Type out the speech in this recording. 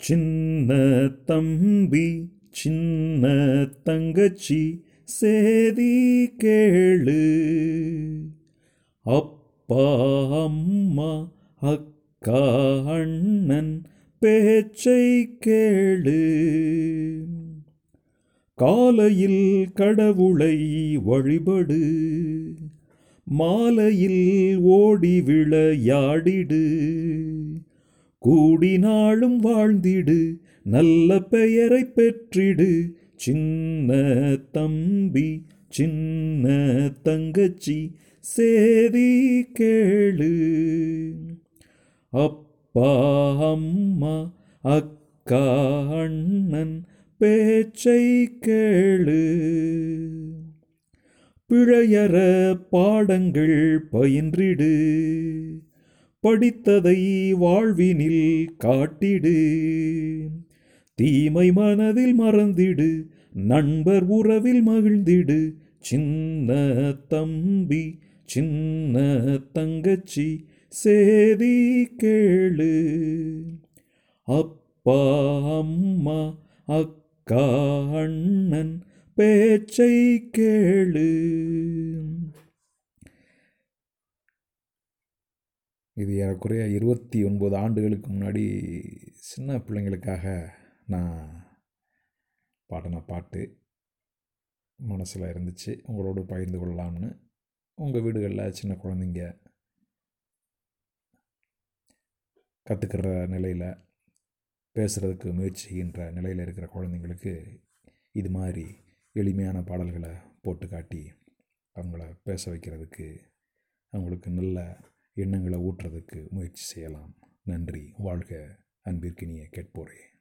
சின்ன தம்பி சின்ன தங்கச்சி சேதி கேளு. அப்பா அம்மா அக்கா அண்ணன் பேச்சை கேளு. காலையில் கடவுளை வழிபடு. மாலையில் ஓடி விளையாடிடு. கூடினாலும் வாழ்ந்திடு நல்ல பெயரை பெற்றிடு. சின்ன தம்பி சின்ன தங்கச்சி சேதி கேளு. அப்பா அம்மா அக்கா அண்ணன் பேச்சை கேளு. பிழையற பாடங்கள் பயின்றிடு. படித்ததை வாழ்வினில் காட்டிடு. தீமை மனதில் மறந்திடு நண்பர் உறவில் மகிழ்ந்திடு. சின்ன தம்பி சின்ன தங்கச்சி சேதி கேளு. அப்பா அம்மா அக்கா அண்ணன் பேச்சை கேளு. இது ஏறக்குறைய இருபத்தி ஒன்பது ஆண்டுகளுக்கு முன்னாடி சின்ன பிள்ளைங்களுக்காக நான் பாடின பாட்டு மனசில் இருந்துச்சு. உங்களோடு பகிர்ந்து கொள்ளலாம்னு. உங்கள் வீடுகளில் சின்ன குழந்தைங்க கற்றுக்கிற நிலையில் பேசுகிறதுக்கு முயற்சி செய்கின்ற நிலையில் இருக்கிற குழந்தைங்களுக்கு இது மாதிரி எளிமையான பாடல்களை போட்டு காட்டி அவங்கள பேச வைக்கிறதுக்கு அவங்களுக்கு நல்ல எண்ணங்களை ஊற்றுறதுக்கு முயற்சி செய்யலாம். நன்றி. வாழ்க அன்பிற்கினிய கேட்போரே.